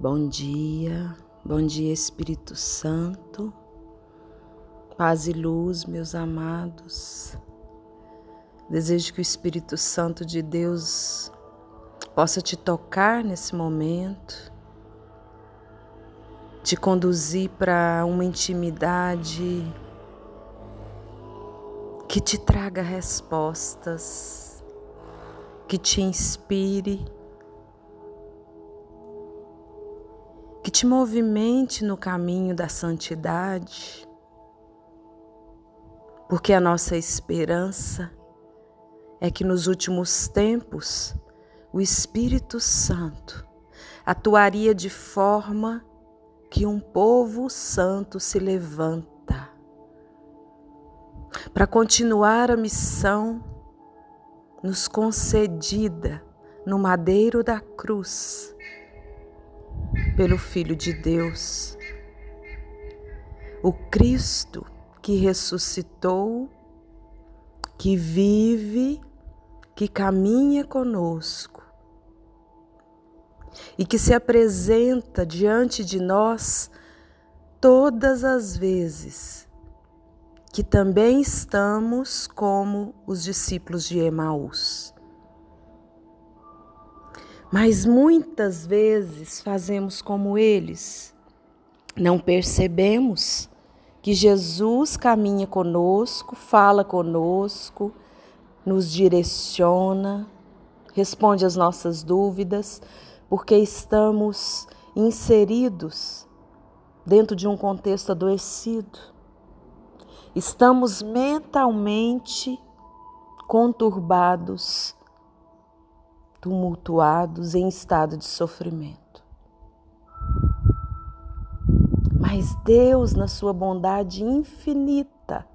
Bom dia, bom dia Espírito Santo, paz e luz, meus amados. Desejo que o Espírito Santo de Deus possa te tocar nesse momento, te conduzir para uma intimidade que te traga respostas, que te inspire te movimente no caminho da santidade, porque a nossa esperança é que nos últimos tempos o Espírito Santo atuaria de forma que um povo santo se levanta. Para continuar a missão nos concedida no madeiro da cruz pelo Filho de Deus, o Cristo que ressuscitou, que vive, que caminha conosco e que se apresenta diante de nós todas as vezes que também estamos como os discípulos de Emaús. Mas muitas vezes fazemos como eles, não percebemos que Jesus caminha conosco, fala conosco, nos direciona, responde às nossas dúvidas, porque estamos inseridos dentro de um contexto adoecido. Estamos mentalmente conturbados tumultuados em estado de sofrimento. Mas Deus, na sua bondade infinita,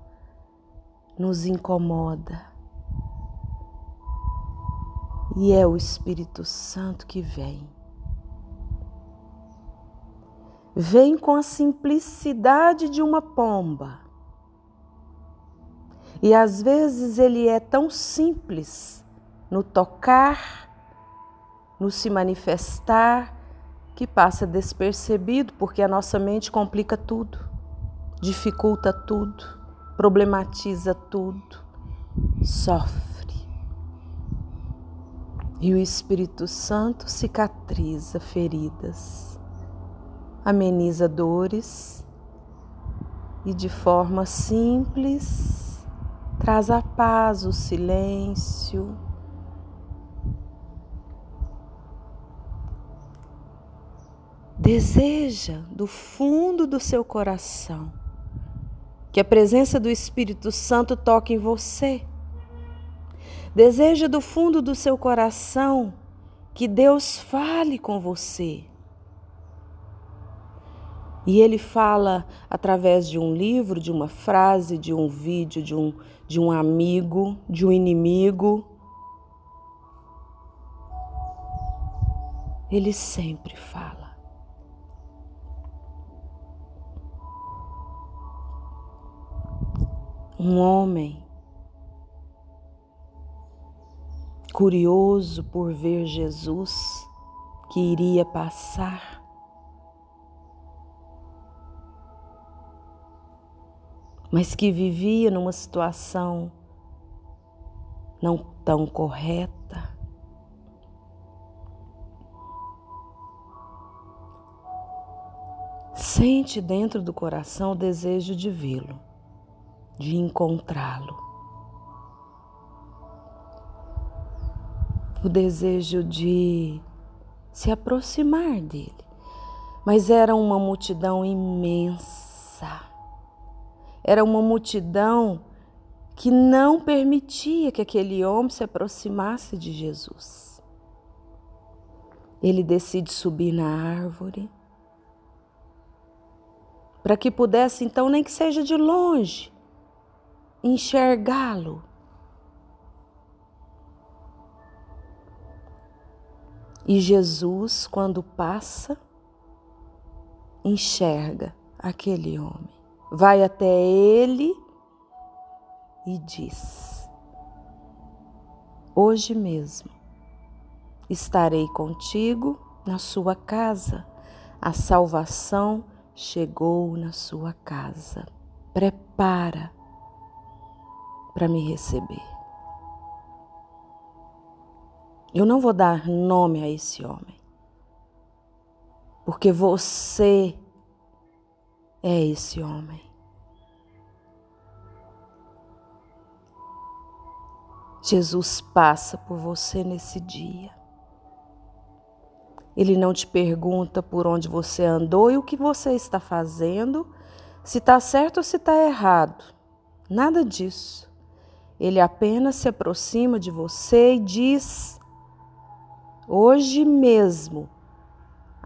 nos incomoda. E é o Espírito Santo que vem. Vem com a simplicidade de uma pomba. E às vezes ele é tão simples no tocar no se manifestar que passa despercebido, porque a nossa mente complica tudo, dificulta tudo, problematiza tudo, sofre. E o Espírito Santo cicatriza feridas, ameniza dores e de forma simples traz a paz, o silêncio, Deseja do fundo do seu coração que a presença do Espírito Santo toque em você. Deseja do fundo do seu coração que Deus fale com você. E ele fala através de um livro, de uma frase, de um vídeo, de um, de um amigo, de um inimigo. Ele sempre fala. Um homem curioso por ver Jesus que iria passar. Mas que vivia numa situação não tão correta. Sente dentro do coração o desejo de vê-lo de encontrá-lo. O desejo de se aproximar dele. Mas era uma multidão imensa. Era uma multidão que não permitia que aquele homem se aproximasse de Jesus. Ele decide subir na árvore para que pudesse, então, nem que seja de longe, enxergá-lo. E Jesus, quando passa, enxerga aquele homem, vai até ele e diz: Hoje mesmo estarei contigo na sua casa, A salvação chegou na sua casa. Prepara para me receber. Eu não vou dar nome a esse homem, porque você é esse homem. Jesus passa por você nesse dia. Ele não te pergunta por onde você andou e o que você está fazendo, se está certo ou se está errado. Nada disso. Ele apenas se aproxima de você e diz: Hoje mesmo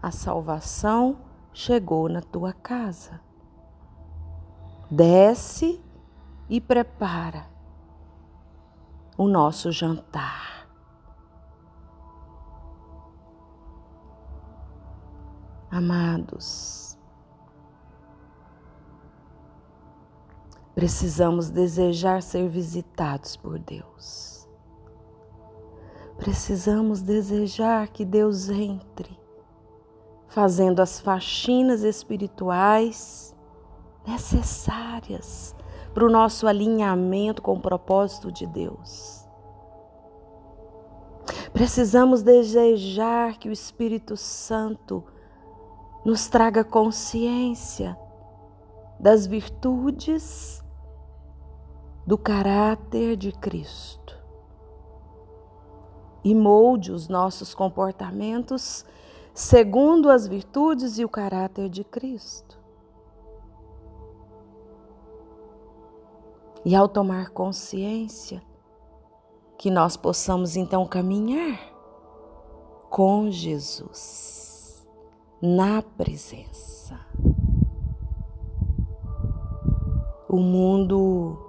a salvação chegou na tua casa. Desce e prepara o nosso jantar. Amados, precisamos desejar ser visitados por Deus. Precisamos desejar que Deus entre, fazendo as faxinas espirituais necessárias para o nosso alinhamento com o propósito de Deus. Precisamos desejar que o Espírito Santo nos traga consciência das virtudes do caráter de Cristo e molde os nossos comportamentos segundo as virtudes e o caráter de Cristo. E ao tomar consciência, que nós possamos então caminhar com Jesus na presença. O mundo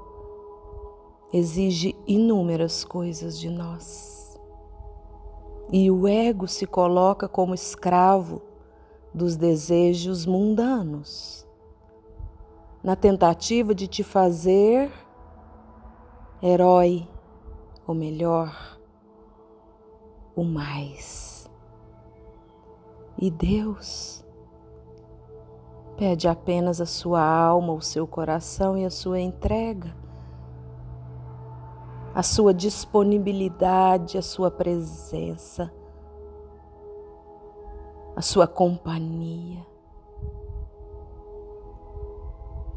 exige inúmeras coisas de nós e o ego se coloca como escravo dos desejos mundanos, na tentativa de te fazer herói, ou melhor, o mais. E Deus pede apenas a sua alma, o seu coração e a sua entrega a sua disponibilidade, a sua presença, a sua companhia.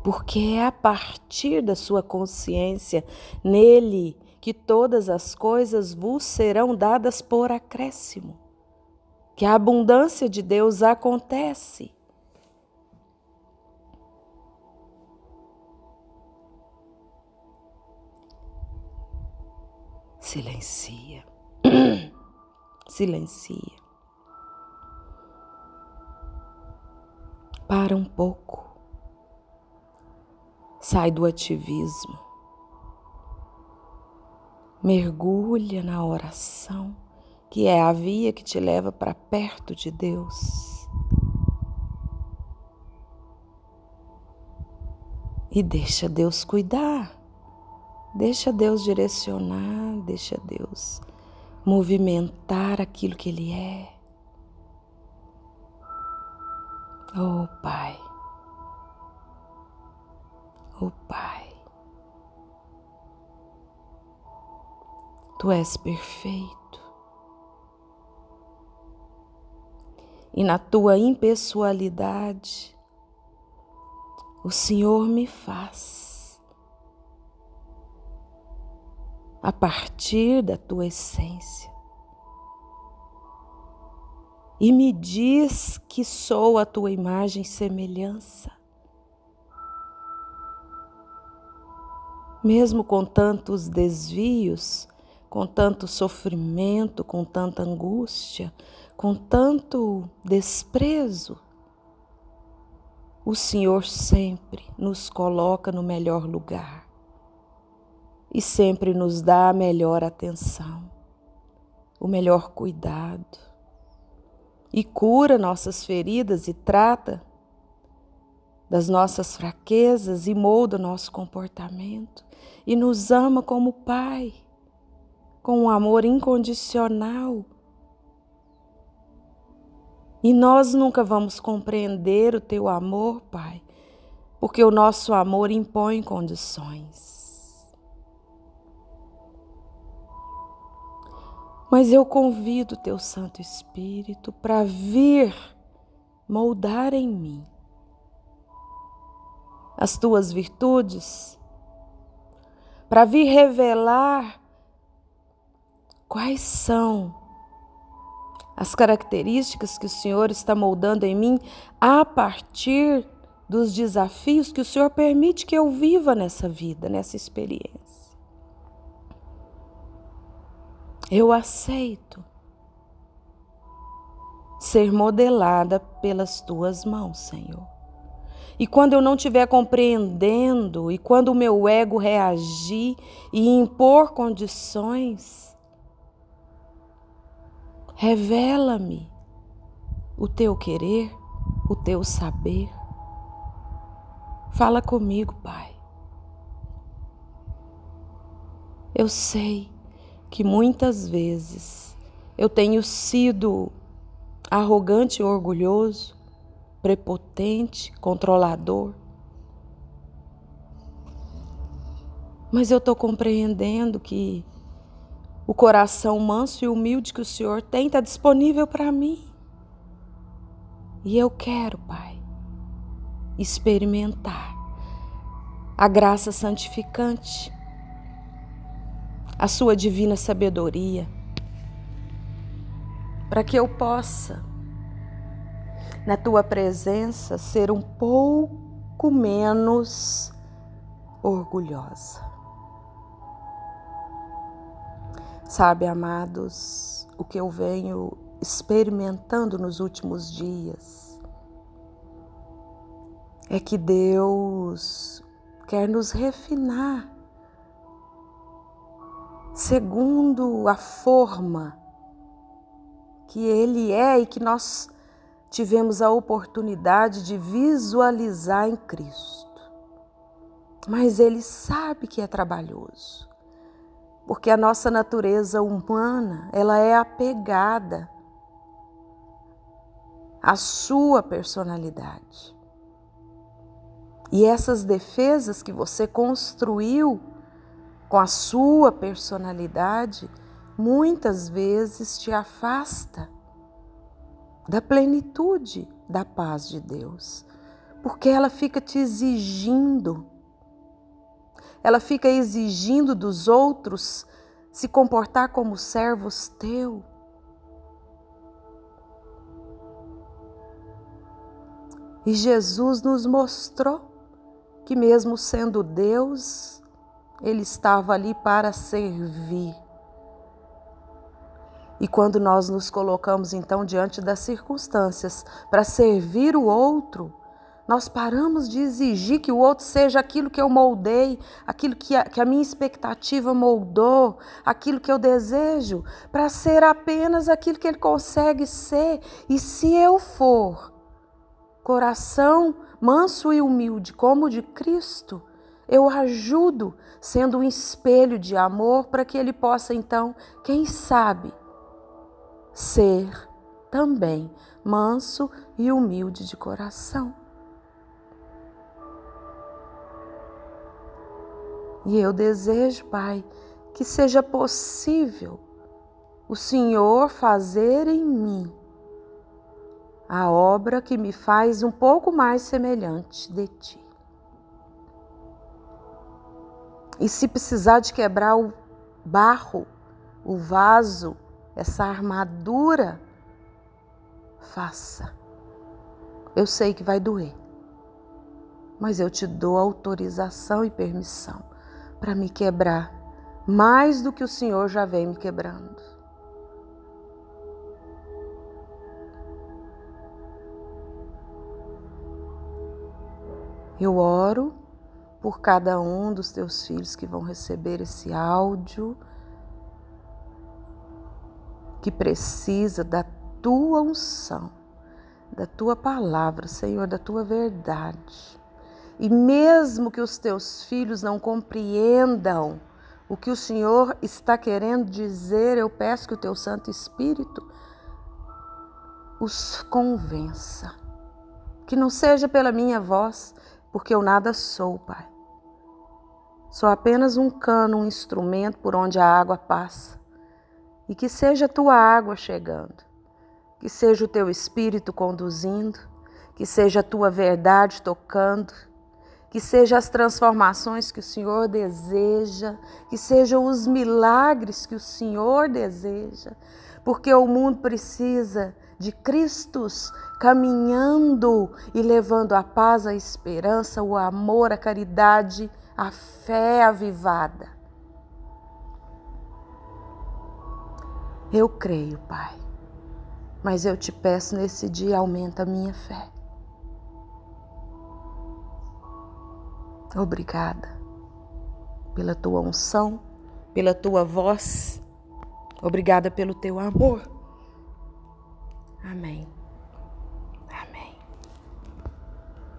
Porque é a partir da sua consciência nele que todas as coisas vos serão dadas por acréscimo, que a abundância de Deus acontece. Silencia. Silencia. Para um pouco. Sai do ativismo. Mergulha na oração, que é a via que te leva para perto de Deus. E deixa Deus cuidar. Deixa Deus direcionar, deixa Deus movimentar aquilo que Ele é. Oh Pai, oh Pai, Tu és perfeito. E na tua impessoalidade, o Senhor me faz a partir da tua essência. E me diz que sou a tua imagem e semelhança. Mesmo com tantos desvios, com tanto sofrimento, com tanta angústia, com tanto desprezo, o Senhor sempre nos coloca no melhor lugar e sempre nos dá a melhor atenção, o melhor cuidado e cura nossas feridas e trata das nossas fraquezas e molda nosso comportamento e nos ama como Pai, com um amor incondicional. E nós nunca vamos compreender o teu amor, Pai, porque o nosso amor impõe condições. Mas eu convido o teu Santo Espírito para vir moldar em mim as tuas virtudes, para vir revelar quais são as características que o Senhor está moldando em mim a partir dos desafios que o Senhor permite que eu viva nessa vida, nessa experiência. Eu aceito ser modelada pelas tuas mãos, Senhor. E quando eu não estiver compreendendo, e quando o meu ego reagir e impor condições, Revela-me o teu querer, o teu saber. Fala comigo, Pai. Eu sei que muitas vezes eu tenho sido arrogante orgulhoso, prepotente, controlador. Mas eu estou compreendendo que o coração manso e humilde que o Senhor tem está disponível para mim. E eu quero, Pai, experimentar a graça santificante, a Sua divina sabedoria, para que eu possa, na Tua presença, ser um pouco menos orgulhosa. Sabe, amados, o que eu venho experimentando nos últimos dias é que Deus quer nos refinar segundo a forma que Ele é e que nós tivemos a oportunidade de visualizar em Cristo. Mas Ele sabe que é trabalhoso porque a nossa natureza humana, ela é apegada à sua personalidade. E essas defesas que você construiu com a sua personalidade, muitas vezes te afasta da plenitude da paz de Deus, porque ela fica te exigindo ela fica exigindo dos outros se comportar como servos teu. E Jesus nos mostrou que, mesmo sendo Deus, Ele estava ali para servir. E quando nós nos colocamos então diante das circunstâncias para servir o outro, nós paramos de exigir que o outro seja aquilo que eu moldei, aquilo que a, que a minha expectativa moldou, aquilo que eu desejo, para ser apenas aquilo que ele consegue ser. E se eu for coração manso e humilde como o de Cristo, eu ajudo sendo um espelho de amor para que ele possa então, quem sabe, ser também manso e humilde de coração. E eu desejo, Pai, que seja possível o Senhor fazer em mim a obra que me faz um pouco mais semelhante de Ti. E se precisar de quebrar o barro, o vaso, essa armadura, faça. Eu sei que vai doer, mas eu te dou autorização e permissão para me quebrar mais do que o Senhor já vem me quebrando. Eu oro por cada um dos teus filhos que vão receber esse áudio, que precisa da tua unção, da tua palavra, Senhor, da tua verdade. E mesmo que os teus filhos não compreendam o que o Senhor está querendo dizer, eu peço que o teu Santo Espírito os convença. Que não seja pela minha voz, porque eu nada sou, Pai. Sou apenas um cano, um instrumento por onde a água passa. E que seja tua água chegando, que seja o teu espírito conduzindo, que seja a tua verdade tocando, que sejam as transformações que o Senhor deseja, que sejam os milagres que o Senhor deseja, porque o mundo precisa de Cristos caminhando e levando a paz, a esperança, o amor, a caridade, a fé avivada. Eu creio, Pai, mas eu te peço nesse dia, aumenta a minha fé. Obrigada pela tua unção, pela tua voz. Obrigada pelo teu amor. Amém.